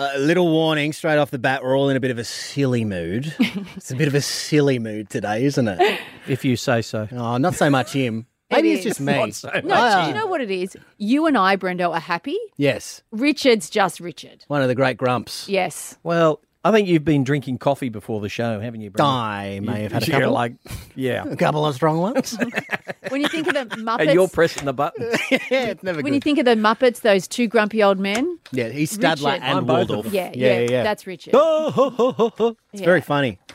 A little warning straight off the bat. We're all in a bit of a silly mood. it's a bit of a silly mood today, isn't it? If you say so. Oh, not so much him. Maybe it's just me. Not so No, Ah. do you know what it is? You and I, Brendo, are happy. Yes, Richard's just Richard. one of the great grumps. Yes. Well, I think you've been drinking coffee before the show, haven't you, Brendan? I may have had a You're couple, like, yeah. a couple of strong ones. When you think of the Muppets, And you're pressing the button. yeah, it's never when you think of the Muppets, those two grumpy old men. yeah, he's Statler Richard. and I'm Waldorf. them. Yeah, yeah, yeah, yeah. that's Richard. Oh, it's Yeah. very funny. The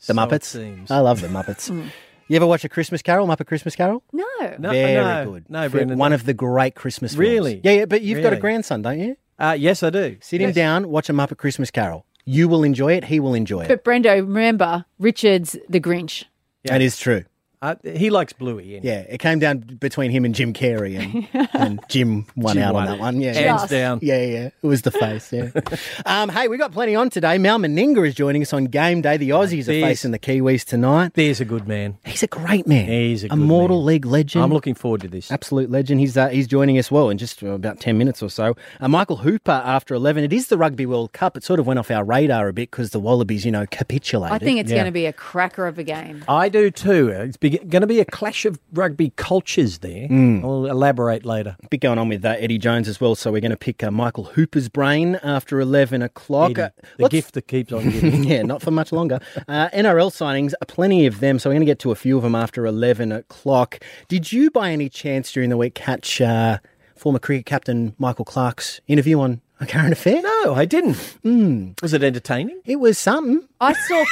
So it Muppets. seems. I love the Muppets. Mm. You ever watch a Christmas Carol, Muppet Christmas Carol? No. No, Very no, good. No, Brendan. One of the great Christmas films. Really? Yeah, yeah, but you've got a grandson, don't you? Uh, yes, I do. Sit him down, watch a Muppet Christmas Carol. You will enjoy it. He will enjoy it. But Brendo, remember, Richard's the Grinch. Yeah. That is true. Uh, he likes Bluey. Anyway. Yeah, it came down between him and Jim Carrey, and, and Jim won Jim out won. on that one. Yeah, Hands Just. down. Yeah, yeah, it was the face. Yeah. um, hey, we got plenty on today. Mal Meninga is joining us on game day. The Aussies are There's- facing the Kiwis tonight. There's a good man. He's a great man. He's a a good mortal man. league legend. I'm looking forward to this. Absolute legend. He's uh, he's joining us well in just uh, about ten minutes or so. Uh, Michael Hooper after eleven. It is the Rugby World Cup. It sort of went off our radar a bit because the Wallabies, you know, capitulated. I think it's Yeah. going to be a cracker of a game. I do too. It's going to be a clash of rugby cultures there. Mm. I'll elaborate later. bit going on with uh, Eddie Jones as well. So we're going to pick uh, Michael Hooper's brain after eleven o'clock. Eddie, Uh, the gift that keeps on giving. yeah, not for much longer. Uh, NRL signings, uh, plenty of them. So we're going to get to a few of them after 11 o'clock. Did you, by any chance, during the week, catch uh, former cricket captain Michael Clarke's interview on A Current Affair? no, I didn't. Hmm. Was it entertaining? It was something. I saw,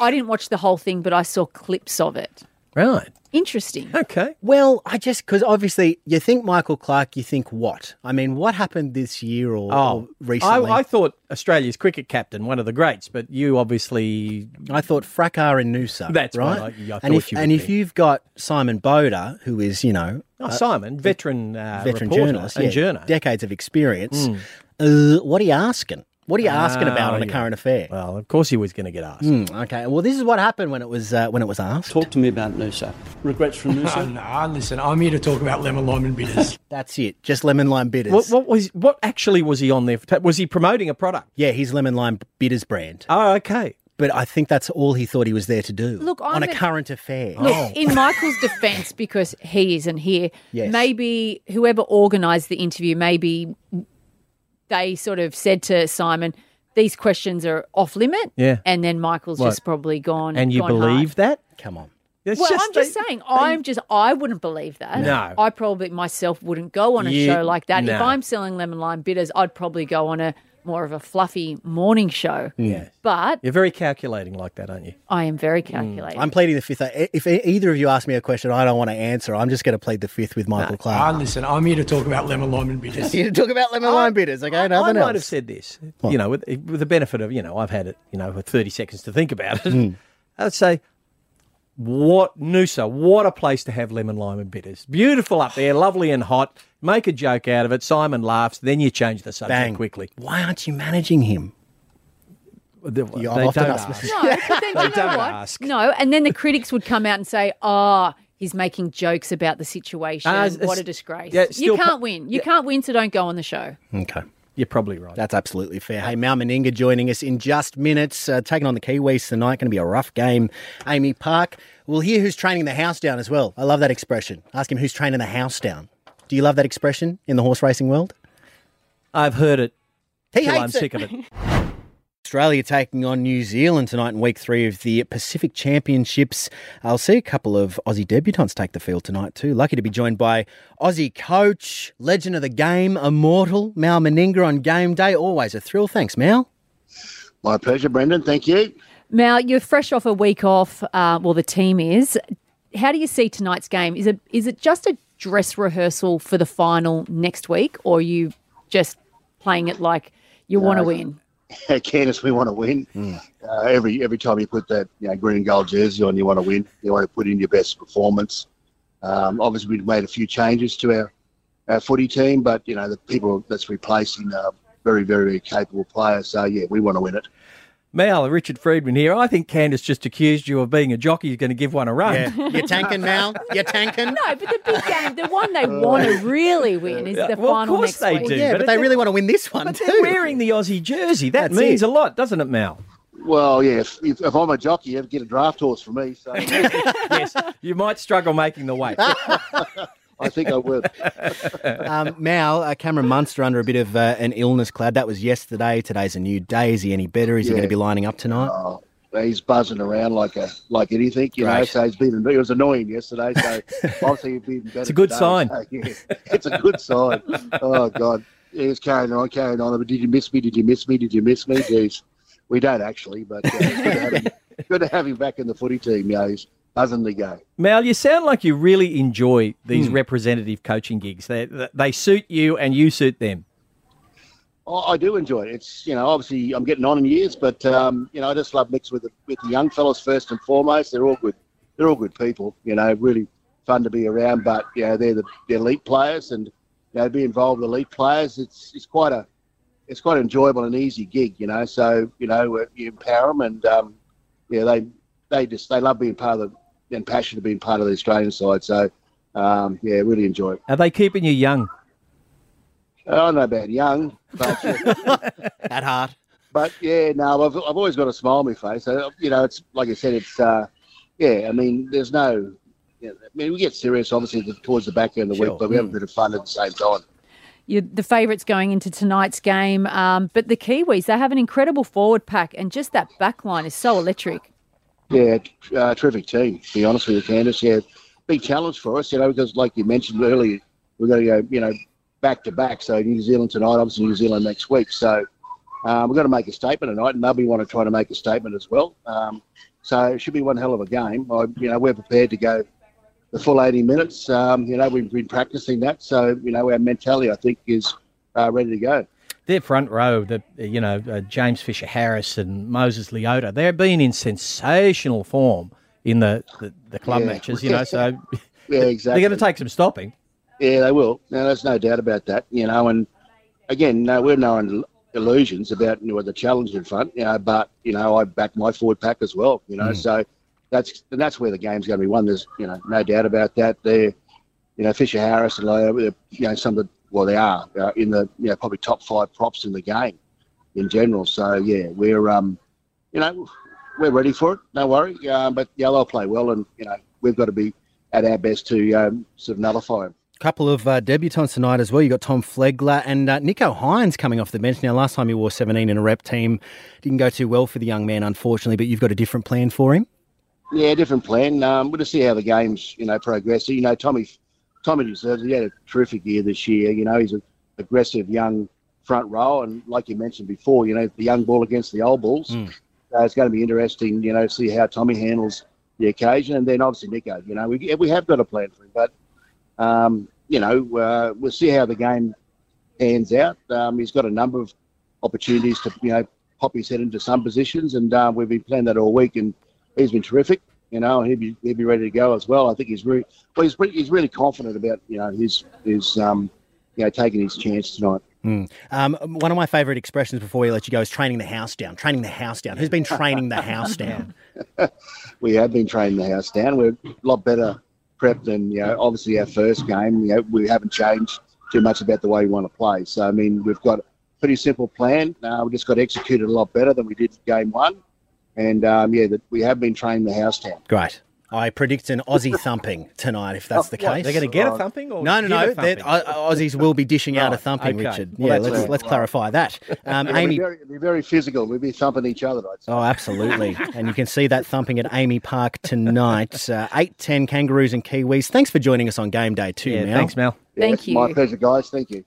I didn't watch the whole thing, but I saw clips of it. Right. Interesting. Okay. Well, I just, because obviously you think Michael Clarke, you think what? I mean, what happened this year or, or Oh, recently? I, I thought Australia's cricket captain, one of the greats, but you obviously. I thought Fracas and Noosa. That's right. what I- I and if, you and would if be. you've got Simon Bouda, who is, you know, Oh, Simon, veteran, uh, veteran reporter journalist, and yeah, journalist. decades of experience. Uh, what are you asking? What are you asking Ah, about on a yeah. current affair? Well, of course he was going to get asked. Hmm, okay, well, this is what happened when it was uh, when it was asked. Talk to me about Noosa. Regrets from Oh, Noosa? nah, listen, I'm here to talk about lemon lime and bitters. That's it, just lemon lime bitters. What, what was? What actually was he on there? for? Was he promoting a product? Yeah, his lemon lime bitters brand. Oh, okay. But I think that's all he thought he was there to do. Look, I'm on a a- current affair. Look, in Michael's defence, because he isn't here, Yes. maybe whoever organised the interview, maybe they sort of said to Simon, these questions are off limit. Yeah. And then Michael's What? just probably gone. And you gone believe hard. that? Come on. It's Well, I'm just they- saying, I'm just, I wouldn't believe that. No. I probably myself wouldn't go on a You- show like that. If. I'm selling lemon lime bitters, I'd probably go on a more of a fluffy morning show. Yeah. But You're very calculating like that, aren't you? I am very Mm. calculating. I'm pleading the fifth. If e- either of you ask me a question I don't want to answer, I'm just going to plead the fifth with Michael ah, Clarke. listen, I'm here to talk about lemon lime and bitters. You need to talk about lemon lime bitters, okay? I Nothing might else. have said this, you know, with, with the benefit of, you know, I've had it, you know, for 30 seconds to think about it. Hmm. I'd say, what, Noosa, what a place to have lemon, lime, and bitters. Beautiful up there, lovely and hot. Make a joke out of it. Simon laughs. Then you change the subject Bang. quickly. Why aren't you managing him? They, You- they often don't asked ask. No, but then you know don't what? ask. No, and then the critics would come out and say, "Ah, he's making jokes about the situation. It's- what a disgrace! yeah, you can't pro- win. You yeah. can't win, so don't go on the show." Okay. You're probably right. That's absolutely fair. Hey, Mal Meninga joining us in just minutes, uh, taking on the Kiwis tonight. Going to be a rough game. AAMI Park. We'll hear who's training the house down as well. I love that expression. Ask him who's training the house down. Do you love that expression in the horse racing world? I've heard it. He hates I'm it. sick of it. Australia taking on New Zealand tonight in week three of the Pacific Championships. I'll see a couple of Aussie debutants take the field tonight too. Lucky to be joined by Aussie coach, legend of the game, immortal, Mal Meninga on game day. Always a thrill. Thanks, Mal. My pleasure, Brendan. Thank you. Mal, you're fresh off a week off. Uh, well, the team is. How do you see tonight's game? Is it is it just a dress rehearsal for the final next week, or are you just playing it like you want to win? Candice, we want to win. Uh, every every time you put that you know, green and gold jersey on, you want to win. You want to put in your best performance. Um, obviously, we've made a few changes to our, our footy team, but you know the people that's replacing are very, very, very capable players. So yeah, we want to win it. Mal, Richard Freedman here. I think Candice just accused you of being a jockey who's going to give one a run. Yeah. You're tanking, Mal? You're tanking? No, but the big game, the one they want to really win is the well, of course next they week. do. Yeah, but but, they really want to win this one But too. they're wearing the Aussie jersey. That That's means it. a lot, doesn't it, Mal? Well, yes. If, if, if I'm a jockey, you have to get a draft horse for me. So yes. You might struggle making the weight. I think I will. Um, Mal, uh, Cameron Munster under a bit of uh, an illness cloud. That was yesterday. Today's a new day. Is he any better? Is he going to be lining up tonight? Oh, he's buzzing around like a like anything, you know. So he's been it was annoying yesterday. So obviously he's been better. It's a good today, sign. so, yeah, it's a good sign. Oh God, yeah, he's carrying on, carrying on. But did you miss me? Did you miss me? Did you miss me? Jeez, we don't actually, but uh, good, to have him, good to have him back in the footy team. Yeah, he's buzzing the go. Mal, you sound like you really enjoy these representative coaching gigs. They, they suit you and you suit them. I do enjoy it. It's you know obviously I'm getting on in years, but um, you know I just love mixing with the, with the young fellas first and foremost. They're all good. They're all good people. You know, really fun to be around. But you know they're the they're elite players, and you know be involved with elite players. It's it's quite a it's quite an enjoyable and easy gig. You know, so you know you empower them, and um, yeah, they they just they love being part of the and passion passionate being part of the Australian side. So um, yeah, really enjoy it. Are they keeping you young? I don't know about young, but. At heart. But yeah, no, I've, I've always got a smile on my face. So, you know, it's like I said, it's uh, yeah. I mean, there's no. You know, I mean, we get serious obviously towards the back end of the Sure. week, but we have a bit of fun at the same time. You're the favourites going into tonight's game. Um, but the Kiwis, they have an incredible forward pack, and just that back line is so electric. Yeah, uh, terrific team. To be honest with you, Candice, yeah, big challenge for us. You know, because like you mentioned earlier, we're going to go, you know, back to back. So New Zealand tonight, obviously New Zealand next week. So um, we're going to make a statement tonight, and they'll be want to try to make a statement as well. Um, so it should be one hell of a game. I, you know, we're prepared to go the full 80 minutes. Um, you know, we've been practicing that, so you know our mentality, I think, is uh, ready to go. Their front row, the you know uh, James Fisher Harris and Moses Leota, they've been in sensational form in the, the, the club Yeah. matches. You know, so Yeah, exactly. they're going to take some stopping. Yeah, they will. No, there's no doubt about that. You know, and again, no, we're no il- illusions about you know the challenge in front. You know, but you know, I back my forward pack as well. You know, so that's and that's where the game's going to be won. There's you know no doubt about that. They're you know Fisher Harris and Leo, they're, you know some of the well they are uh, in the you know probably top five props in the game in general. So yeah, we're um you know we're ready for it. No worry. Um, but yeah, they'll play well, and you know we've got to be at our best to um, sort of nullify them. couple of uh, debutants tonight as well. You got Tom Flegler and uh, Nicho Hynes coming off the bench. Now, last time he wore 17 in a rep team, didn't go too well for the young man, unfortunately. But you've got a different plan for him. Yeah, different plan. Um, we'll just see how the games, you know, progress. You know, Tommy, Tommy deserves. He had a terrific year this year. You know, he's an aggressive young front row, and like you mentioned before, you know, the young ball against the old bulls. Mm. So it's going to be interesting, you know, see how Tommy handles the occasion, and then obviously Nicho. You know, we we have got a plan for him, but um, you know, uh, we'll see how the game pans out. Um, he's got a number of opportunities to, you know, pop his head into some positions, and uh, we've been playing that all week, and he's been terrific. You know, he'd be he'll be ready to go as well. I think he's really well. He's pretty, he's really confident about you know his his um, you know taking his chance tonight. Um, one of my favourite expressions before we let you go is training the house down. Training the house down. Who's been training the house down? We have been training the house down. We're a lot better prepped than you know. Obviously, our first game, you know, we haven't changed too much about the way we want to play. So I mean, we've got a pretty simple plan. Uh, we just got executed a lot better than we did game one. And um, yeah, that we have been training the house down. Great. I predict an Aussie thumping tonight, if that's the What, case. they're going to get a thumping? Or No, no, no. a they're- thumping? Au- Aussies will be dishing out a thumping, okay. Richard. Well, yeah, let's good. let's clarify that. Um, It'll Amy. be very, it'll be very physical. We'll be thumping each other. I'd say. Oh, absolutely. and you can see that thumping at AAMI Park tonight. Uh, 8 10 Kangaroos and Kiwis. Thanks for joining us on game day, too, yeah, Mel. thanks, Mel. Yeah, Thank you. My pleasure, guys. Thank you.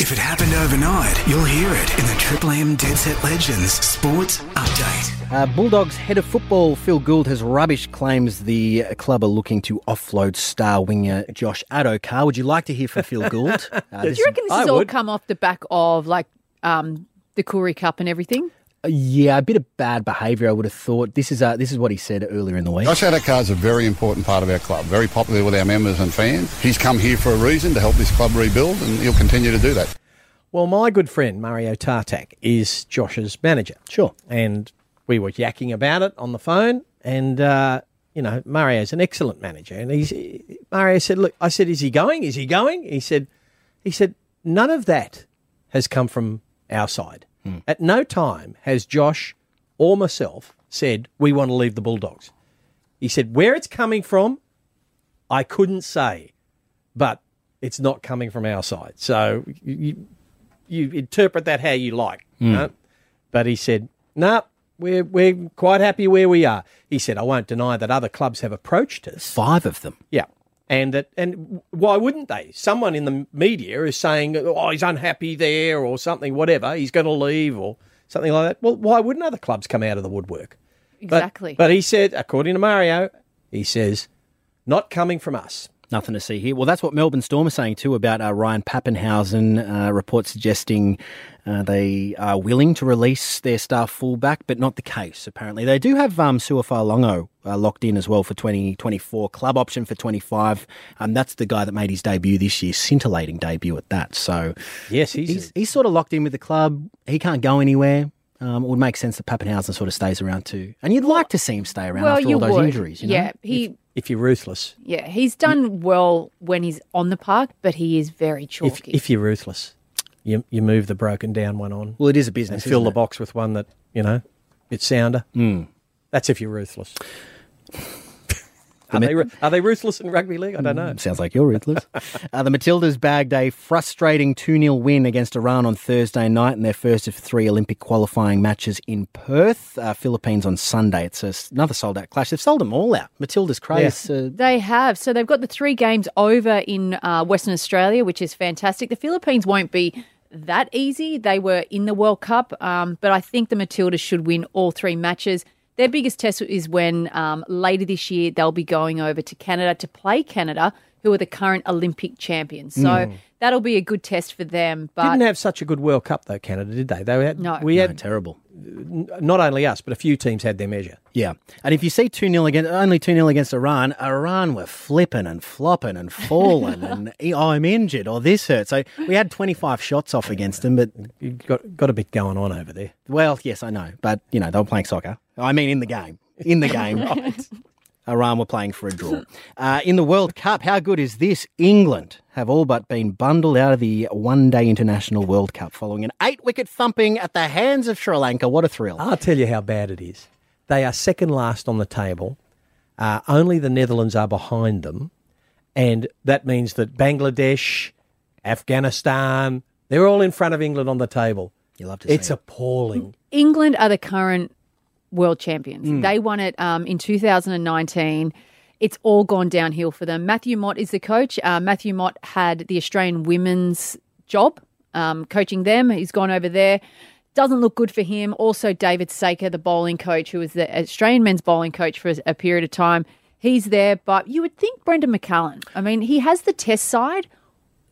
If it happened overnight, you'll hear it in the Triple M Dead Set Legends Sports Update. Uh, Bulldogs head of football Phil Gould has rubbish claims the club are looking to offload star winger Josh Addo-Carr. Would you like to hear from Phil Gould? Uh, Do this- you reckon this I has all come off the back of like um, the Koori Cup and everything? Yeah, a bit of bad behaviour. I would have thought. This is uh, this is what he said earlier in the week. Josh Addo-Carr is a very important part of our club, very popular with our members and fans. He's come here for a reason to help this club rebuild, and he'll continue to do that. Well, my good friend Mario Tartak is Josh's manager. Sure. And we were yakking about it on the phone, and uh, you know Mario's an excellent manager. And he's Mario said, "Look," I said, "Is he going? Is he going?" He said, "He said none of that has come from our side. Hmm. At no time has Josh or myself said we want to leave the Bulldogs." He said, "Where it's coming from, I couldn't say, but it's not coming from our side. So you, you interpret that how you like. Hmm. you know? But he said, no, we're, we're quite happy where we are. He said, I won't deny that other clubs have approached us. Five of them. Yeah. And that, and why wouldn't they? Someone in the media is saying, "Oh, he's unhappy there," or something, whatever. He's going to leave, or something like that. Well, why wouldn't other clubs come out of the woodwork? But- Exactly. But, he said, according to Mario, he says, not coming from us. Nothing to see here. Well, that's what Melbourne Storm are saying too about uh, Ryan Papenhuyzen. Uh, reports suggesting uh, they are willing to release their star fullback, but not the case. Apparently, they do have um, Sua Fa'alogo uh, locked in as well for twenty twenty four. Club option for twenty five. Um, that's the guy that made his debut this year, scintillating debut at that. So Yes, he's, he's he's sort of locked in with the club. He can't go anywhere. Um, it would make sense that Papenhuyzen sort of stays around too, and you'd like to see him stay around well, after all those would. injuries. You know? yeah, he. If you're ruthless. Yeah, he's done well when he's on the park, but he is very If, chalky. if you're ruthless, you you move the broken down one on Well, it is a and business. fill isn't the it? box with one that you know, it's sounder. Hmm. That's if you're ruthless. Are, they, ru- are they ruthless in rugby league? I don't know. Sounds like you're ruthless. uh, the Matildas bagged a frustrating 2 0 win against Iran on Thursday night in their first of three Olympic qualifying matches in Perth. Uh, Philippines on Sunday. It's a, another sold out clash. They've sold them all out. Matildas craze. Uh, They have. So they've got the three games over in uh, Western Australia, which is fantastic. The Philippines won't be that easy. They were in the World Cup, um, but I think the Matildas should win all three matches. Their biggest test is when um, later this year they'll be going over to Canada to play Canada, who are the current Olympic champions. So hmm. that'll be a good test for them. But Didn't have such a good World Cup though, Canada, did they? They had, No. we no, had terrible. not only us, but a few teams had their measure. Yeah. And if you see 2 0 against, only 2 0 against Iran, Iran were flipping and flopping and falling and oh, I'm injured or this hurt. So we had 25 shots off against them, but You got got a bit going on over there. Well, yes, I know, but you know they were playing soccer. I mean, in the game, in the game, Iran were playing for a draw. Uh, in the World Cup, how good is this? England have all but been bundled out of the one-day international World Cup following an eight-wicket thumping at the hands of Sri Lanka. What a thrill! I'll tell you how bad it is. They are second last on the table. Uh, only the Netherlands are behind them. And that means that Bangladesh, Afghanistan, they're all in front of England on the table. You love to see It's it. appalling. England are the current world champions. Hmm. They won it um, in 2019. It's all gone downhill for them. Matthew Mott is the coach. Uh, Matthew Mott had the Australian women's job um, coaching them. He's gone over there. Doesn't look good for him. Also, David Saker, the bowling coach, who was the Australian men's bowling coach for a period of time. He's there, but you would think Brendon McCullum. I mean, he has the test side.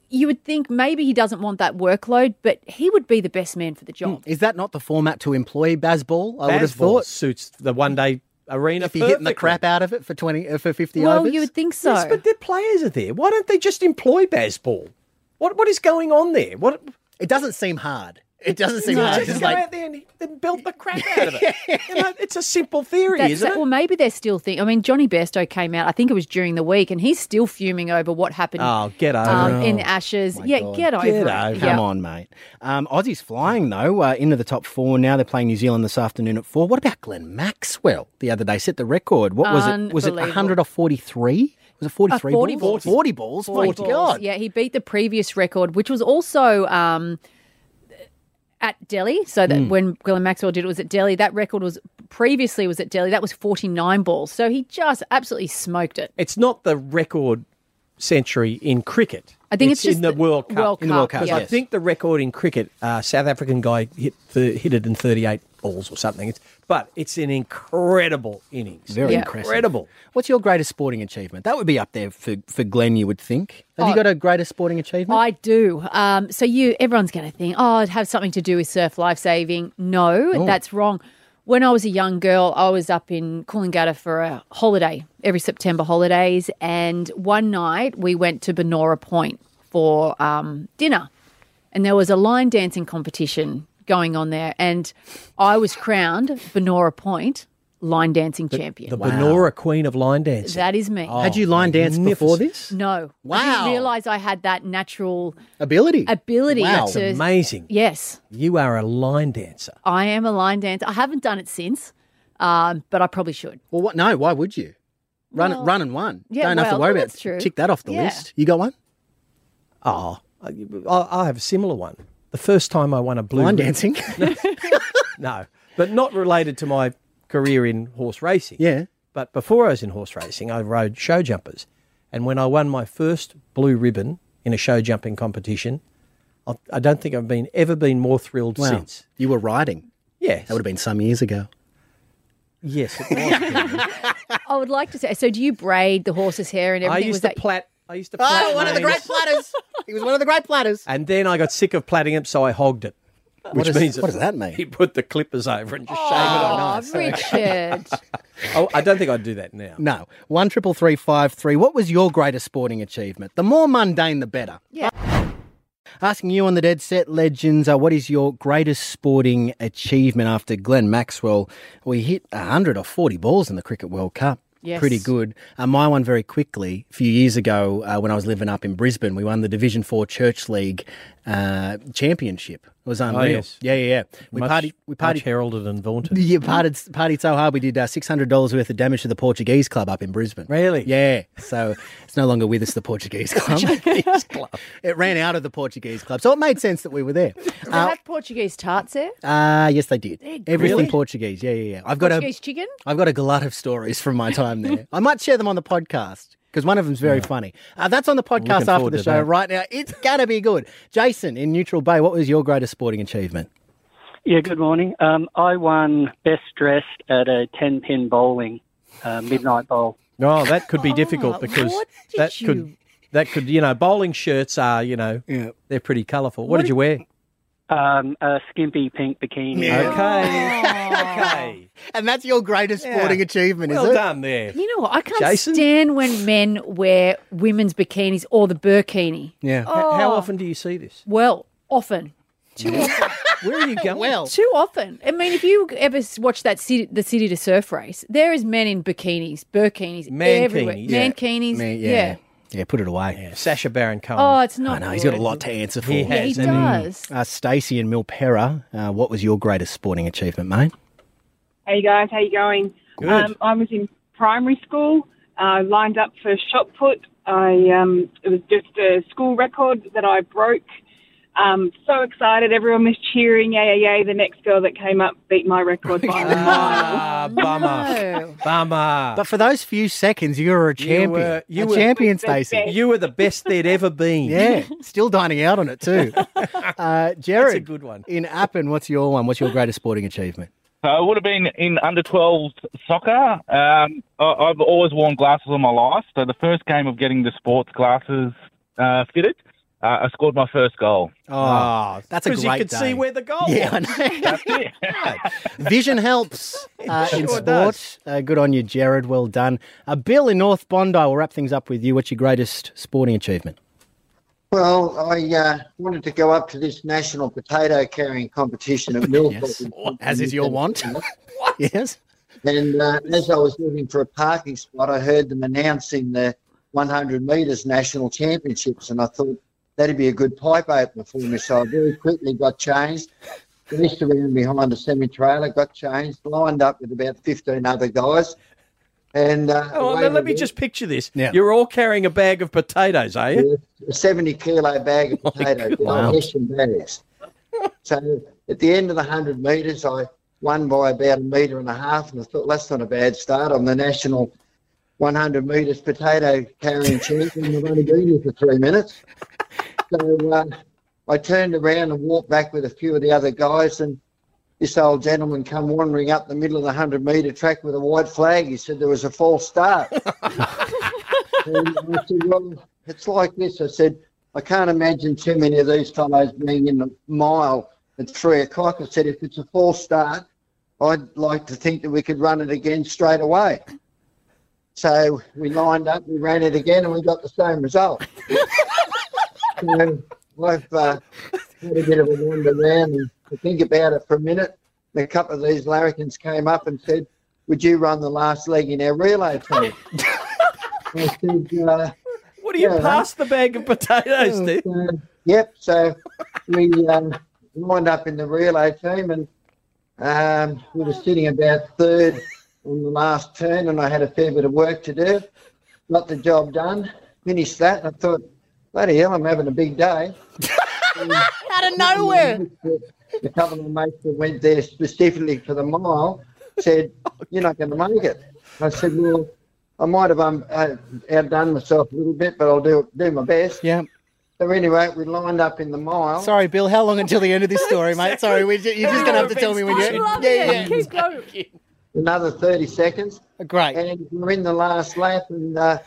You would think maybe he doesn't want that workload, but he would be the best man for the job. Is that not the format to employ Bazball? I would have Baseball thought. suits the one day arena. If you're hitting the crap out of it for twenty uh, for fifty Well, overs, you would think so. Yes, but their players are there. Why don't they just employ Bazball? What what is going on there? What it doesn't seem hard. It doesn't seem No. hard. just It's go like- out there and, and belt the crap out of it. you know, it's a simple theory, That's isn't it. it? Well, maybe they're still thinking. I mean, Jonny Bairstow came out. I think it was during the week, and he's still fuming over what happened. Oh, get over um, it. in Ashes. yeah, God. get over Get it. over Yeah. Come on, mate. Um, Aussie's flying though uh, into the top four now. They're playing New Zealand this afternoon at four. What about Glenn Maxwell? The other day set the record. What was it? Was it Unbelievable. hundred or forty three? Was it forty three? Uh, 40 balls? balls. Forty balls. My balls. God. Yeah, he beat the previous record, which was also um, at Delhi. So that hmm. when Glenn Maxwell did it was at Delhi. That record was previously was at Delhi. That was 49 balls. So he just absolutely smoked it. It's not the record century in cricket. I think it's in just the the World Cup. World In the World Cup, Cup, yeah. I think the record in cricket, uh, South African guy hit the, hit it in 38 balls or something. It's, but it's an incredible innings. Very Yeah. impressive. Incredible. What's your greatest sporting achievement? That would be up there for, for Glenn, you would think. Have you Oh. got a greatest sporting achievement? I do. Um, so you, everyone's going to think, oh, it have something to do with surf life saving. No, that's wrong. When I was a young girl, I was up in Coolangatta for a holiday every September holidays, and one night we went to Banora Point for um, dinner. and there was a line dancing competition going on there, and I was crowned Banora Point line dancing champion. The Banora Queen of Line Dancing. that is me. Had you line danced before this? no, I Wow. didn't realize I had that natural Ability. ability Wow. to. Amazing. Yes, You are a line dancer. I am a line dancer. I haven't done it since, um, but I probably should. Well, what? No, why would you? Run, Well, run and one. yeah, Don't have to worry no, about that's it. true. Tick that off the Yeah. list. You got one? Oh, I, I have a similar one. The first time I won a blue Line ribbon- dancing. No, but not related to my career in horse racing. yeah. But before I was in horse racing, I rode show jumpers. And when I won my first blue ribbon in a show jumping competition, I, I don't think I've been ever been more thrilled Wow. since. You were riding. Yes. That would have been some years ago. Yes, it was. I would like to say. So, do you braid the horse's hair and everything? I everything? used Was to that plait. I used to oh, plait. Oh, one of the great platters. He was one of the great platters. And then I got sick of plaiting it, so I hogged it. Which does- means what does that mean? He put the clippers over and just Oh, shave it on. Richard. Oh, I don't think I'd do that now. No. One triple three five three. What was your greatest sporting achievement? The more mundane, the better. Yeah. Asking you on the Dead Set Legends, uh, what is your greatest sporting achievement after Glenn Maxwell? We hit 100 or 40 balls in the Cricket World Cup. Yes. Pretty good. Uh, my one very quickly. A few years ago, uh, when I was living up in Brisbane, we won the Division Four Church League uh, championship. It was unreal. yes. Yeah, yeah, yeah. We much, party. We much party. heralded and vaunted. You partied, partied so hard we did uh, six hundred dollars worth of damage to the Portuguese club up in Brisbane. Really? Yeah. So it's no longer with us, the Portuguese club. Portuguese club. it ran out of the Portuguese club, so it made sense that we were there. Do they have Portuguese tarts there? Uh, yes, they did. Everything Really? Portuguese. Yeah, yeah, yeah. I've got Portuguese a, chicken? I've got a glut of stories from my time there. I might share them on the podcast because one of them's very funny. Uh, that's on the podcast after the show that. right now. It's gonna be good. Jason in Neutral Bay, what was your greatest sporting achievement? Yeah, good morning. Um, I won best dressed at a 10 pin bowling, uh, midnight bowl. Oh, that could be difficult Oh, because that you- could that could you know bowling shirts are you know Yeah. they're pretty colourful. What, did you wear? Um, a skimpy pink bikini. Yeah. Okay, okay. And that's your greatest Yeah. sporting achievement, Well is it? Well done there. You know what? I can't Jason? stand when men wear women's bikinis or the burkini. Yeah. H- How Oh. often do you see this? Well, often. Too often. Where are you going? Well, Too often. I mean, if you ever watch that city, the city to surf race, there is men in bikinis, burkinis, everywhere. Mankinis. Yeah. Mankinis. Me- yeah. yeah. Yeah. put it away. Yeah, Sacha Baron Cohen. Oh, it's not. I know, he's got a lot to answer for. He Yeah, he has, he? does. Uh, Stacey in Milperra, uh, what was your greatest sporting achievement, mate? Hey guys, how you going? Good. Um, I was in primary school, uh, lined up for shot put. I um, it was just a school record that I broke. Um, so excited, everyone was cheering, yay, yay, yay. The next girl that came up beat my record by a mile. Ah, bummer, bummer. But for those few seconds, you were a champion. were- you a were- champion, The Stacey. you were the best there'd ever been. Yeah, still dining out on it too. Uh, Jared, That's a good one. In Appin, what's your one? What's your greatest sporting achievement? So it would have been in under 12 soccer. Um, I, I've always worn glasses all my life. So the first game of getting the sports glasses uh, fitted, uh, I scored my first goal. Oh, that's a great one. because you could day. see where the goal Yeah, I was. know. That's it. Vision helps uh, in Sure sport. Uh, good on you, Jared. Well done. Uh, Bill in North Bondi, we'll wrap things up with you. What's your greatest sporting achievement? Well, I uh, wanted to go up to this national potato carrying competition at Milford. Yes. As is your want. yes. And uh, as I was looking for a parking spot, I heard them announcing the 100 metres national championships, and I thought that'd be a good pipe opener for me. So I very quickly got changed, raced around behind a semi trailer, got changed, lined up with about 15 other guys. And uh, Oh, away let, let me went. just picture this. Yeah. You're all carrying a bag of potatoes, are you? a 70 kilo bag of potatoes, Wow. wow. Hessian bags. So at the end of the 100 metres, I won by about a metre and a half, and I thought that's not a bad start. I'm the national 100 metres potato carrying champion. I've only been here for three minutes. So uh, I turned around and walked back with a few of the other guys, and this old gentleman come wandering up the middle of the 100 metre track with a white flag. He said there was a false start. and I said, well, it's like this. I said, I can't imagine too many of these fellows being in the mile at three o'clock. I said, if it's a false start, I'd like to think that we could run it again straight away. So we lined up, we ran it again, and we got the same result. so I've uh, had a bit of a wander around and to think about it for a minute. And a couple of these larrikins came up and said, "Would you run the last leg in our relay team?" I said, uh, What do you Yeah, pass the bag of potatoes to? uh, yep. So we um, lined up in the relay team, and um, we were sitting about third on the last turn, and I had a fair bit of work to do. Got the job done, finished that, and I thought, bloody hell, I'm having a big day. Out of nowhere. A couple of mates that went there specifically for the mile said, "You're not going to make it." I said, "Well, I might have um, uh, outdone myself a little bit, but I'll do do my best." Yeah. So anyway, we lined up in the mile. Sorry, Bill. How long until the end of this story, mate? Sorry, we, you're just going to have to tell me when you. Yeah, yeah. Keep going. Another thirty seconds. Great. And we're in the last lap, and uh,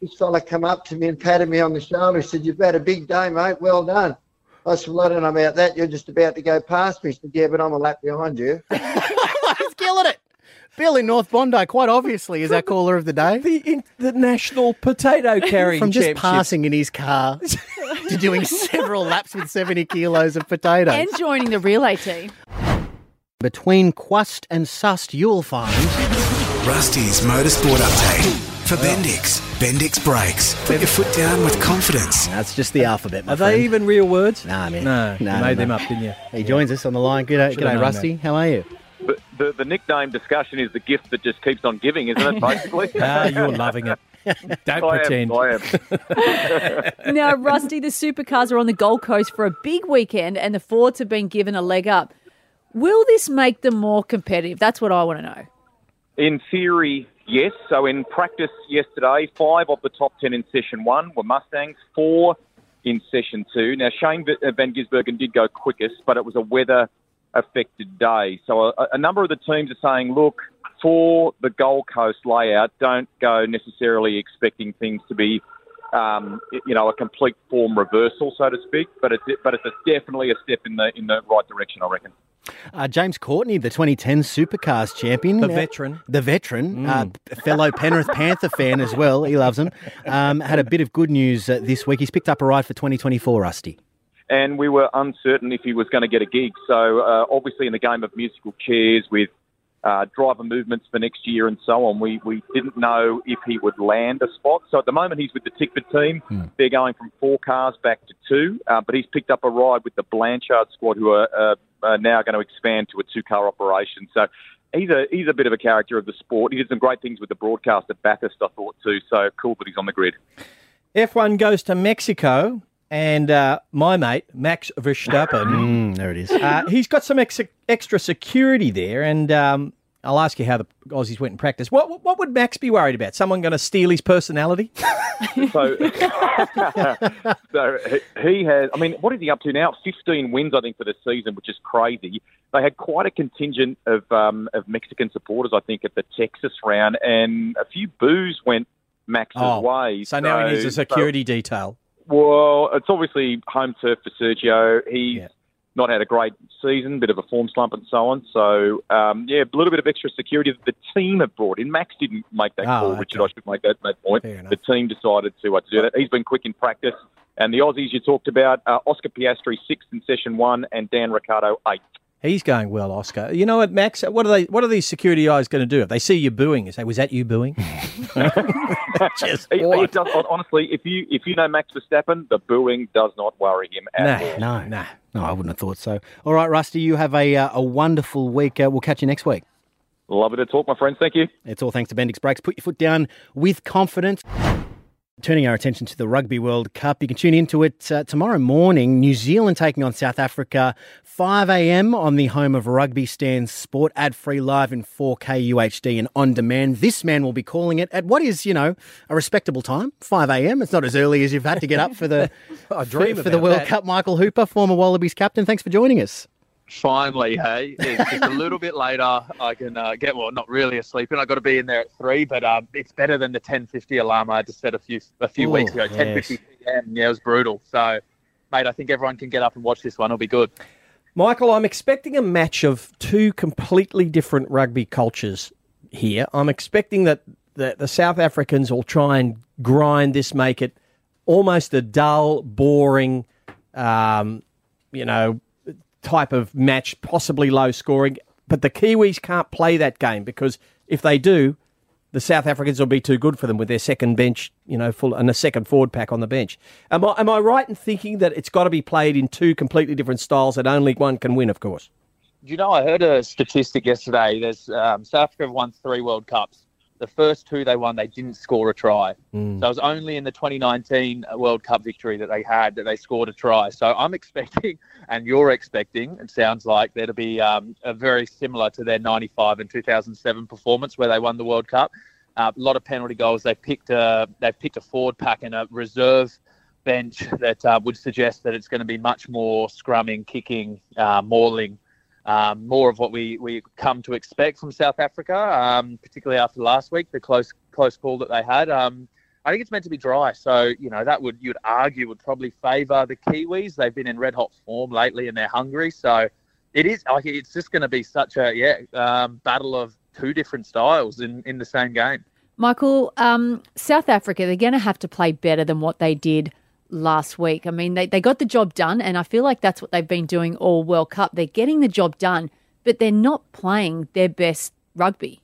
this fella come up to me and patted me on the shoulder. He said, "You've had a big day, mate. Well done." I said, "Well, I don't know about that. You're just about to go past me." He said, "Yeah, but I'm a lap behind you." He's killing it. Bill in North Bondi, quite obviously, is our caller of the day. The, in, the national potato carrying From just passing in his car to doing several laps with 70 kilos of potatoes. And joining the relay team. Between Quast and Sust, you'll find Rusty's Motorsport Update. For Bendix, Bendix Brakes. Put your foot down with confidence. that's just the alphabet. My Are they even real words? Nah, man. No, No, you no, made them up, didn't you? He joins us on the line. G'day, Should've g'day known Rusty. How are you? The, the, the nickname discussion is the gift that just keeps on giving, isn't it, basically? Ah, you're loving it. Don't I pretend. Am, I am. Now, Rusty, the supercars are on the Gold Coast for a big weekend, and the Fords have been given a leg up. Will this make them more competitive? That's what I want to know. In theory, yes. So in practice yesterday, five of the top ten in session one were Mustangs, four in session two. Now, Shane uh, Van Gisbergen did go quickest, but it was a weather affected day. So a, a number of the teams are saying, look, for the Gold Coast layout, don't go necessarily expecting things to be, um, you know, a complete form reversal, so to speak. But it's but it's definitely a step in the in the right direction, I reckon. Uh, James Courtney, the 2010 Supercars champion. The veteran. The veteran, uh, fellow Penrith Panther fan as well. He loves them. Um, had a bit of good news uh, this week. He's picked up a ride for 2024, Rusty. and we were uncertain if he was going to get a gig. So uh, obviously, in the game of musical chairs with uh, driver movements for next year and so on, we, we didn't know if he would land a spot. So at the moment, he's with the Tickford team. They're going from four cars back to two, uh, but he's picked up a ride with the Blanchard squad, who are, uh, are now going to expand to a two-car operation. So. He's a he's a bit of a character of the sport. He did some great things with the broadcast at Bathurst, I thought too. So cool that he's on the grid. F1 goes to Mexico, and uh, my mate, Max Verstappen, Mm, there it is. uh, he's got some ex- extra security there, and um, I'll ask you how the Aussies went in practice. What, what would Max be worried about? Someone going to steal his personality? So, so he- he has. I mean, what is he up to now? Fifteen wins, I think, for the season, which is crazy. They had quite a contingent of um, of Mexican supporters, I think, at the Texas round, and a few boos went Max's Oh, way. So now he needs a so- security detail. Well, it's obviously home turf for Sergio. He's not had a great season, bit of a form slump and so on. So, um, yeah, a little bit of extra security that the team have brought in. Max didn't make that Oh, call, okay. Richard. I should make that, that point. The team decided to, uh, to do that. He's been quick in practice. And the Aussies you talked about, uh, Oscar Piastri, sixth in session one, and Dan Ricciardo, eighth. He's going well, Oscar. You know what, Max? What are they? What are these security guys going to do if they see you booing? They say, "Was that you booing?" Just He- he what? does- honestly, if you if you know Max Verstappen, the booing does not worry him at all. No, no, no, I wouldn't have thought so. All right, Rusty, you have a, uh, a wonderful week. Uh, we'll catch you next week. Lovely to talk, my friends. Thank you. It's all thanks to Bendix Brakes. Put your foot down with confidence. Turning our attention to the Rugby World Cup, you can tune into it uh, tomorrow morning. New Zealand taking on South Africa, 5 a.m. on the home of Rugby Stan Sport, ad free live in 4K UHD and on demand. This man will be calling it at what is, you know, a respectable time, 5 a.m. It's not as early as you've had to get up for the for, dream for the World that. Cup. Michael Hooper, former Wallabies captain. Thanks for joining us. Finally, hey, it's just a little bit later. I can uh, get well, not really asleep, and I got to be in there at three. But um, it's better than the ten fifty alarm I to set a few a few Ooh, weeks ago. yes. Ten fifty p.m. Yeah, it was brutal. So, mate, I think everyone can get up and watch this one. It'll be good. Michael, I'm expecting a match of two completely different rugby cultures here. I'm expecting that the, the South Africans will try and grind this, make it almost a dull, boring, um, you know, type of match, possibly low scoring. But the Kiwis can't play that game because if they do, the South Africans will be too good for them with their second bench, you know, full and a second forward pack on the bench. Am I, am I right in thinking that it's got to be played in two completely different styles and only one can win, of course? You know, I heard a statistic yesterday. There's um, South Africa have won three World Cups. The first two they won, they didn't score a try. Mm. So it was only in the 2019 World Cup victory that they had that they scored a try. So I'm expecting, and you're expecting, it sounds like there to be um, a very similar to their 95 and 2007 performance where they won the World Cup. Uh, a lot of penalty goals. They picked a they picked a forward pack and a reserve bench that uh, would suggest that it's going to be much more scrumming, kicking, uh, mauling, um, more of what we, we come to expect from South Africa, um, particularly after last week, the close close call that they had. Um, I think it's meant to be dry, so you know that would you'd argue would probably favour the Kiwis. They've been in red hot form lately, and they're hungry. So it is like it's just going to be such a yeah um, battle of two different styles in, in the same game. Michael, um, South Africa, they're going to have to play better than what they did last week. I mean, they, they got the job done, and I feel like that's what they've been doing all World Cup. They're getting the job done, but they're not playing their best rugby.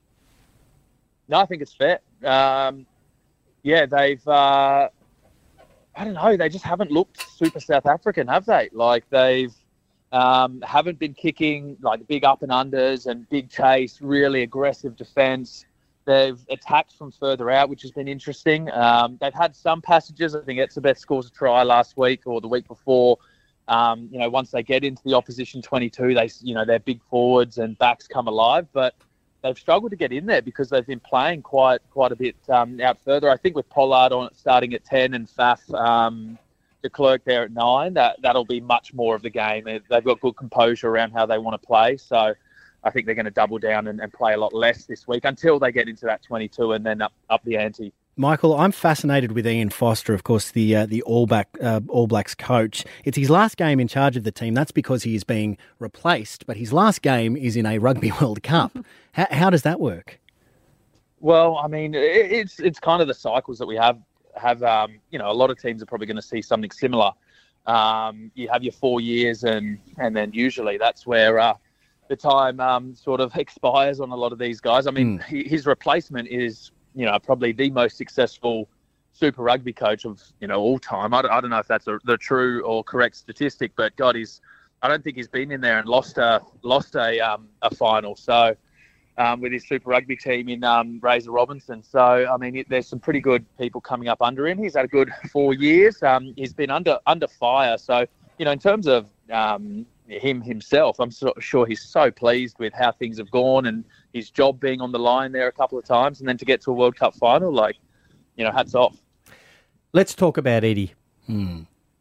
No, I think it's fair. Um, yeah, they've. Uh, I don't know. They just haven't looked super South African, have they? Like they've um, haven't been kicking like big up and unders and big chase, really aggressive defence. They've attacked from further out, which has been interesting. Um, they've had some passages. I think Etzebeth scores a try last week or the week before. Um, you know, once they get into the opposition 22, they, you know, their big forwards and backs come alive. But they've struggled to get in there because they've been playing quite quite a bit um, out further. I think with Pollard on starting at 10 and Faf um, de Klerk there at nine, that that'll be much more of the game. They've got good composure around how they want to play. So I think they're going to double down and, and play a lot less this week until they get into that 22 and then up, up the ante. Michael, I'm fascinated with Ian Foster, of course, the uh, the All Black uh, All Blacks coach. It's his last game in charge of the team. That's because he is being replaced, but his last game is in a Rugby World Cup. how, how does that work? Well, I mean, it, it's it's kind of the cycles that we have have. Um, you know, a lot of teams are probably going to see something similar. Um, you have your four years, and and then usually that's where uh, the time um, sort of expires on a lot of these guys. I mean, he, his replacement is, you know, probably the most successful Super Rugby coach of you know all time. I don't, I don't know if that's a, the true or correct statistic, but God, he's I don't think he's been in there and lost a lost a um, a final. So. Um, with his Super Rugby team in um, Razor Robertson. So, I mean, it, there's some pretty good people coming up under him. He's had a good four years. Um, he's been under under fire. So, you know, in terms of um, him himself, I'm so, sure he's so pleased with how things have gone and his job being on the line there a couple of times, and then to get to a World Cup final, like, you know, hats off. Let's talk about Eddie.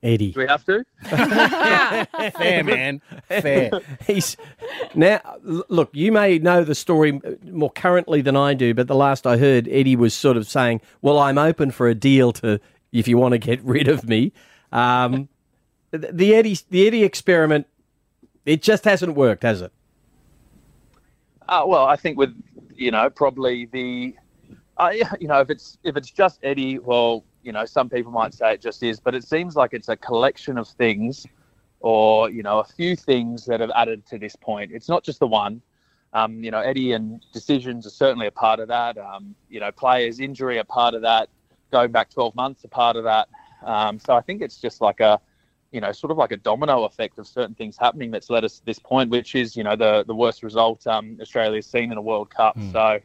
Eddie. Do we have to? Fair, man. Fair. He's now. Look, you may know the story more currently than I do, but the last I heard, Eddie was sort of saying, "Well, I'm open for a deal to if you want to get rid of me." Um, the, the Eddie, the Eddie experiment, it just hasn't worked, has it? Uh, well, I think with you know probably the, uh, you know if it's if it's just Eddie, well, you know some people might say it just is, but it seems like it's a collection of things, or you know a few things that have added to this point. It's not just the one. Um, you know, Eddie and decisions are certainly a part of that. Um, you know, players' injury are part of that. Going back 12 months, a part of that. Um, so I think it's just like a, you know, sort of like a domino effect of certain things happening that's led us to this point, which is, you know, the the worst result um, Australia's seen in a World Cup. So,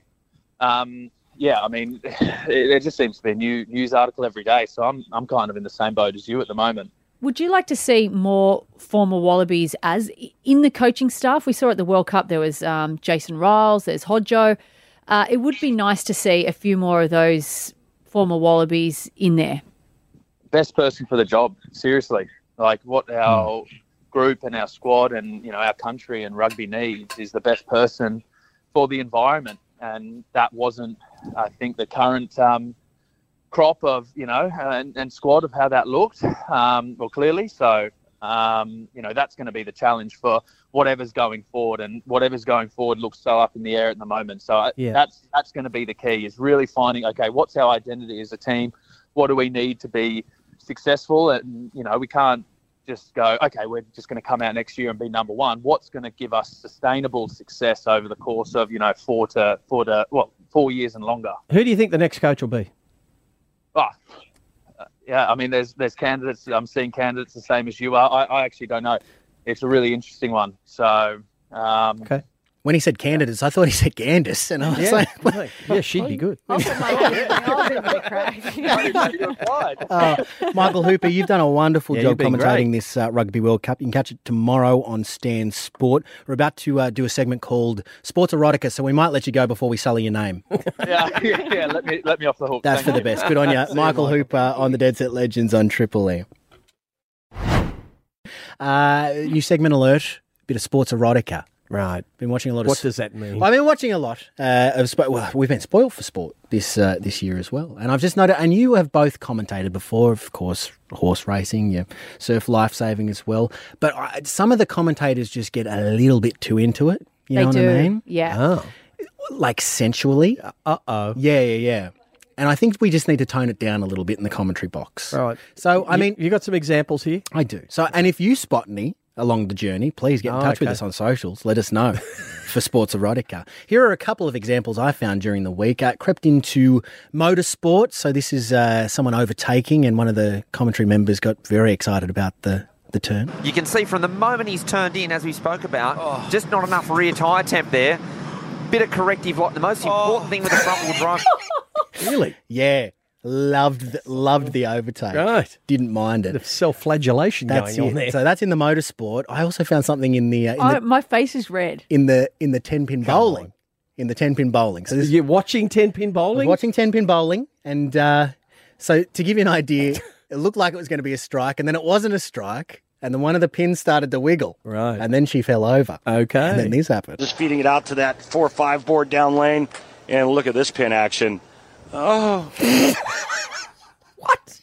um, yeah, I mean, it, there just seems to be a new news article every day. So I'm I'm kind of in the same boat as you at the moment. Would you like to see more former Wallabies as in the coaching staff? We saw at the World Cup there was um, Jason Ryles, there's Hodjo. Uh, it would be nice to see a few more of those former Wallabies in there. best person for the job. Seriously, like what our group and our squad and you know our country and rugby needs is the best person for the environment, and that wasn't, I think, the current um, crop of you know and, and squad of how that looked. Um, well, clearly, so um, you know that's going to be the challenge for whatever's going forward, and whatever's going forward looks so up in the air at the moment. So I- Yeah. that's that's going to be the key is really finding okay, what's our identity as a team? What do we need to be successful? And you know, we can't just go, okay, we're just going to come out next year and be number one. What's going to give us sustainable success over the course of you know four to four to well four years and longer? Who do you think the next coach will be? Oh, uh, yeah, I mean, there's there's candidates. I'm seeing candidates the same as you are. I, I actually don't know. It's a really interesting one. So, um, okay. When he said candidates, I thought he said Candice, and I was Yeah, like, right. yeah, she'd be good. Uh, Michael Hooper, you've done a wonderful Yeah, job you've commentating great. this uh, Rugby World Cup. You can catch it tomorrow on Stan Sport. We're about to uh, do a segment called Sports Erotica, so we might let you go before we sully your name. yeah, yeah, yeah, let me let me off the hook. That's Thank for the best. Good on you. See Michael Hooper on the Dead Set Legends on Triple M. Uh, new segment alert, bit of sports erotica. Right. Been watching a lot of. What does that mean? I've been watching a lot uh, of sport. Well, we've been spoiled for sport this uh, this year as well, and I've just noted. And you have both commentated before, of course, horse racing, yeah, surf life saving as well. But I, some of the commentators just get a little bit too into it. You they know do. what I mean? Yeah. Oh. Like sensually. Uh oh. Yeah, yeah, yeah. And I think we just need to tone it down a little bit in the commentary box. Right. So, I You- mean, you got some examples here? I do. So, and if you spot any along the journey, please get in Oh, touch with us on socials. Let us know for Sports Erotica. Here are a couple of examples I found during the week. I crept into motorsport. So, this is uh, someone overtaking, and one of the commentary members got very excited about the, the turn. You can see from the moment he's turned in, as we spoke about, Oh. just not enough rear tyre temp there. Bit of corrective, like the most Oh. important thing with the front wheel drive. Really? Yeah. Loved the, loved the overtake. Right. Didn't mind it. Self-flagellation That's going it. on there. So that's in the motorsport. I also found something in the uh, in Oh, the my face is red. in the in the ten pin bowling. In the ten pin bowling. So this, You're watching ten pin I was bowling? watching ten pin bowling, and uh, so to give you an idea, it looked like it was going to be a strike, and then it wasn't a strike, and then one of the pins started to wiggle, Right. and then she fell over. Okay. And then this happened. Just feeding it out to that four or five board down lane, and look at this pin action. Oh, what?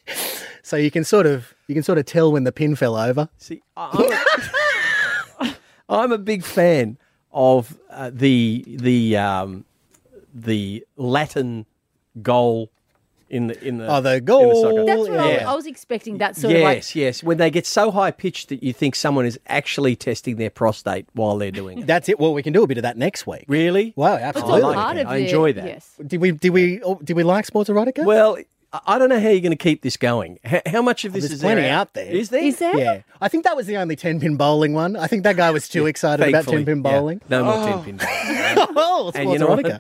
So you can sort of you can sort of tell when the pin fell over. See, I'm a, I'm a big fan of uh, the the um, the Latin goal in the in the Oh, the in goal. soccer. That's what I, was, Yeah. I was expecting. That sort of like yes, yes. When they get so high pitched that you think someone is actually testing their prostate while they're doing it. That's it. Well, we can do a bit of that next week. Really? Wow, oh, it's absolutely. all part of I enjoy that. Yes. Did we did we oh, did we like sports erotica? Well, I- I don't know how you're going to keep this going. How, how much of oh, this There's is plenty there out there. Is there? Is there? Yeah, I think that was the only ten pin bowling one. I think that guy was too excited about ten pin yeah. bowling. No more Oh. ten pin bowling. oh, and sports you know what? erotica.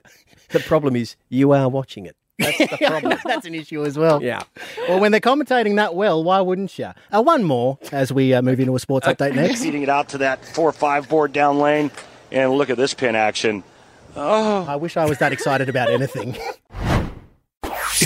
The problem is you are watching it. That's the problem. That's an issue as well. Yeah. Well, when they're commentating that well, why wouldn't you? Uh, one more as we uh, move into a sports update next. feeding it out to that four or five board down lane, and look at this pin action. Oh, I wish I was that excited about anything.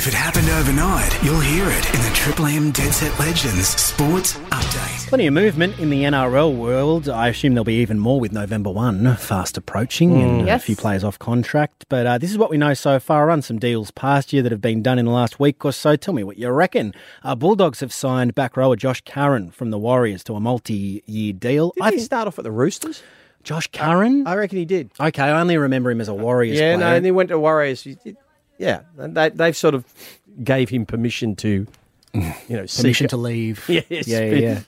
If it happened overnight, you'll hear it in the Triple M Dead Set Legends Sports Update. Plenty of movement in the NRL world. I assume there'll be even more with November 1 fast approaching and Yes. a few players off contract. But uh, this is what we know so far. I'll run some deals past year that have been done in the last week or so. Tell me what you reckon. Uh, Bulldogs have signed back rower Josh Curran from the Warriors to a multi year deal. Did he start off at the Roosters? Josh Curran? I reckon he did. Okay, I only remember him as a Warriors Yeah, player. no, and he went to Warriors. He did- Yeah, and they, they've sort of gave him permission to, you know, Permission seek- to leave. Yes, Yeah, yeah, yeah.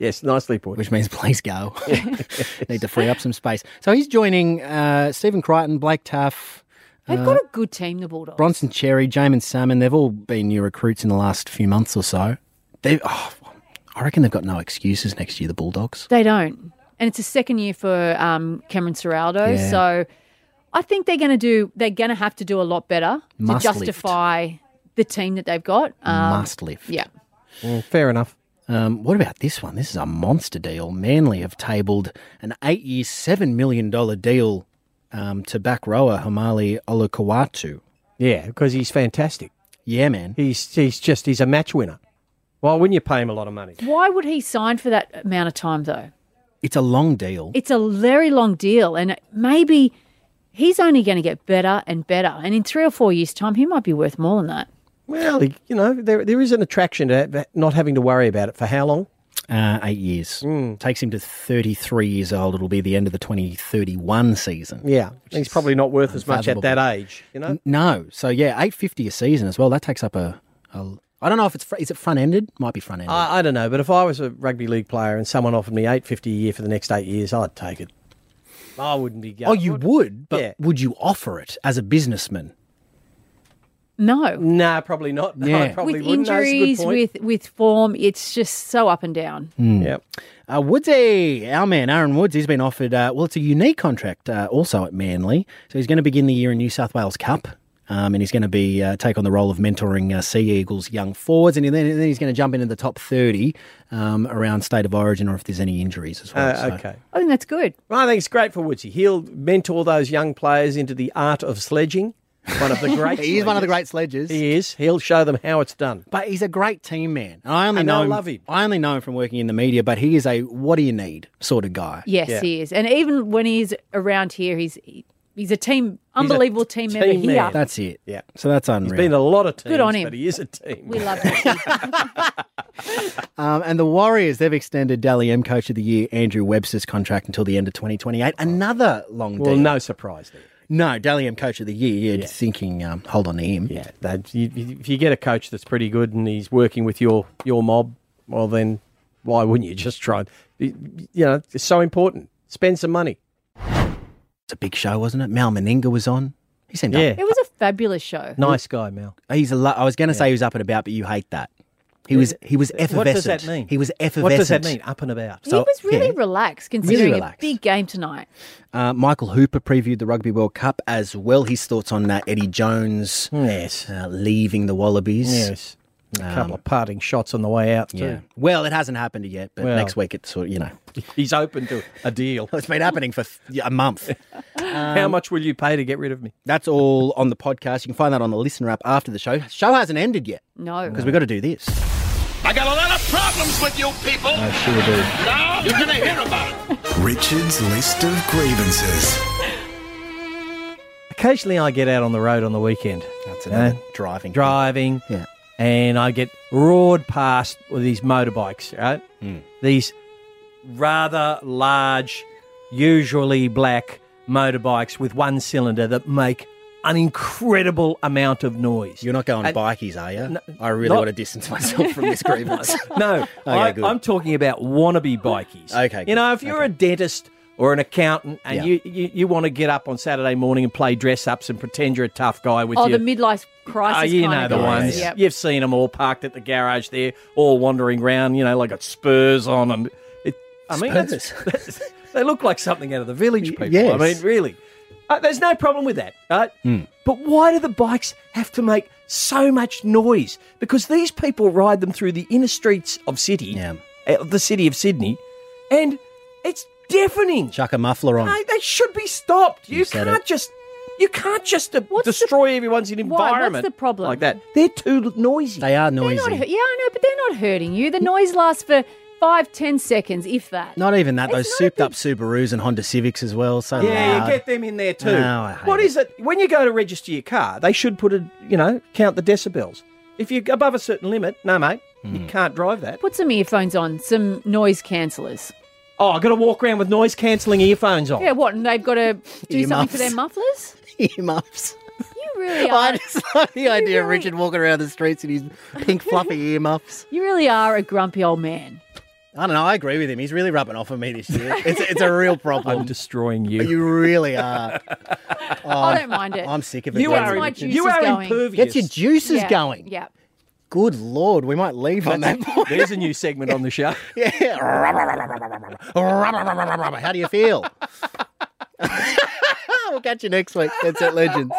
Yes, nicely put. Which means please go. Need to free up some space. So he's joining uh, Stephen Crichton, Blake Taaffe, They've uh, got a good team, the Bulldogs. Bronson Xerri, Jaeman Salmon. They've all been new recruits in the last few months or so. They, oh, I reckon they've got no excuses next year. The Bulldogs. They don't. And it's a second year for um, Cameron Ciraldo. Yeah. So I think they're going to do, they're going to have to do a lot better Must to lift. justify the team that they've got. Um, Must lift. Yeah. Well, fair enough. Um, what about this one? This is a monster deal. Manly have tabled an eight-year, seven million dollar deal um, to back rower Haumole Olakau'atu. Yeah, because he's fantastic. Yeah, man. He's he's just he's a match winner. Why wouldn't you pay him a lot of money? Why would he sign for that amount of time, though? It's a long deal. It's a very long deal, and maybe he's only going to get better and better. And in three or four years' time, he might be worth more than that. Well, you know, there there is an attraction to not having to worry about it for how long? Uh, eight years. Hmm. Takes him to 33 years old. It'll be the end of the 2031 season. Yeah, he's probably not worth as much at that age. You know, N- No. So, yeah, 850 a season as well. That takes up a. a I don't know if it's fr- is it front ended. Might be front ended. I, I don't know, but if I was a rugby league player and someone offered me eight fifty a year for the next eight years, I'd take it. I wouldn't be. Going. oh, you would, but Yeah. would you offer it as a businessman? No. Nah, probably not. No, I Yeah. probably with wouldn't. No, that's a good injuries, with with form, it's just so up and down. Yep. Uh, Woodsy, our man Aaron Woods, he's been offered. Uh, well, it's a unique contract, uh, also at Manly. So he's going to begin the year in New South Wales Cup, um, and he's going to be uh, take on the role of mentoring uh, Sea Eagles young forwards, and then, then he's going to jump into the top thirty um, around state of origin, or if there's any injuries as well. Uh, So- okay. I think that's good. Well, I think it's great for Woodsy. He'll mentor those young players into the art of sledging. One of the great. He is one of the great sledges. He is. He'll show them how it's done. But he's a great team man. And I only And know they'll love him. I only know him from working in the media, but he is a what do you need sort of guy. Yes, he is. And even when he's around here, he's he's a team, unbelievable team, member team here. That's it. Yeah. So that's unreal. He's been a lot of teams, Good on him. but he is a team. We love him. Um, and the Warriors, they've extended Dally M Coach of the Year Andrew Webster's contract until the end of 2028. Another long Well, deal. Well, no surprise there. No, Dally M Coach of the Year. You're thinking, um, hold on to him. Yeah, that, you, you- if you get a coach that's pretty good and he's working with your your mob, well then why wouldn't you just try? You know, it's so important. Spend some money. It's a big show, wasn't it? Mal Meninga was on. He seemed Yeah. up. It was a fabulous show. Nice guy, Mel. He's a lo- I was going to say he was up and about, but you hate that. He was he was effervescent. What does that mean? He was effervescent. What does that mean? Up and about. he was really yeah. relaxed considering relaxed. a big game tonight. Uh, Michael Hooper previewed the Rugby World Cup as well. His thoughts on uh, Eddie Jones Yes. uh, leaving the Wallabies. Yes. A couple um, of parting shots on the way out too. Yeah. Well, it hasn't happened yet, but Well. next week it's sort of, you know, He's open to a deal. it's been happening for th- a month. How um, much will you pay to get rid of me? That's all on the podcast. You can find that on the listener app after the show. Show hasn't ended yet No. because we've got to do this. I got a lot of problems with you people. I sure do. Now you're gonna hear about it. Richard's list of grievances. Occasionally, I get out on the road on the weekend. That's you know, driving. driving, Yeah. And I get roared past with these motorbikes, right? Hmm. These rather large, usually black motorbikes with one cylinder that make an incredible amount of noise. You're not going And- bikies, are you? No, I really not- want to distance myself from this grievance. no, I, I'm talking about wannabe bikies. Okay, You know, if you're a dentist or an accountant and Yeah. you, you, you want to get up on Saturday morning and play dress ups and pretend you're a tough guy with Oh, your the midlife crisis. Oh, you kind know of the guys. ones. Yep. You've seen them all parked at the garage there, all wandering around. You know, like got spurs on them. It, I mean, that's, that's- they look like something out of the village people. I mean, really. Uh, there's no problem with that, right? But why do the bikes have to make so much noise? Because these people ride them through the inner streets of city, Yeah. uh, of the city of Sydney, and it's deafening. Chuck a muffler on. No, they should be stopped. You, said can't it. just you can't just uh, destroy everyone's environment. Why? What's the problem? like that. They're too noisy. They are They're noisy. not, hu- yeah, I know, but they're not hurting you. The noise lasts for five, ten seconds, if that. Not even that. Those It's not souped up Subarus and Honda Civics as well. So yeah, loud. you get them in there too. No, I hate What it. is it? When you go to register your car, they should put a you know count the decibels. If you're above a certain limit, no mate, Hmm. you can't drive that. Put some earphones on, some noise cancellers. Oh, I got to walk around with noise cancelling earphones on. Yeah, what? And they've got to do something for their mufflers? Earmuffs. You really I are. just like the idea of Richard walking around the streets in his pink fluffy earmuffs. You really are a grumpy old man. I don't know. I agree with him. He's really rubbing off on me this year. It's, it's a real problem. I'm destroying you. You really are. Oh, I don't oh, mind it. I'm sick of it. You Gets are my im- juices you are going. impervious. Gets your juices yeah. going. Yeah. Good lord, we might leave on that point. There's a new segment on the show. Yeah. How do you feel? we'll catch you next week. That's it, legends.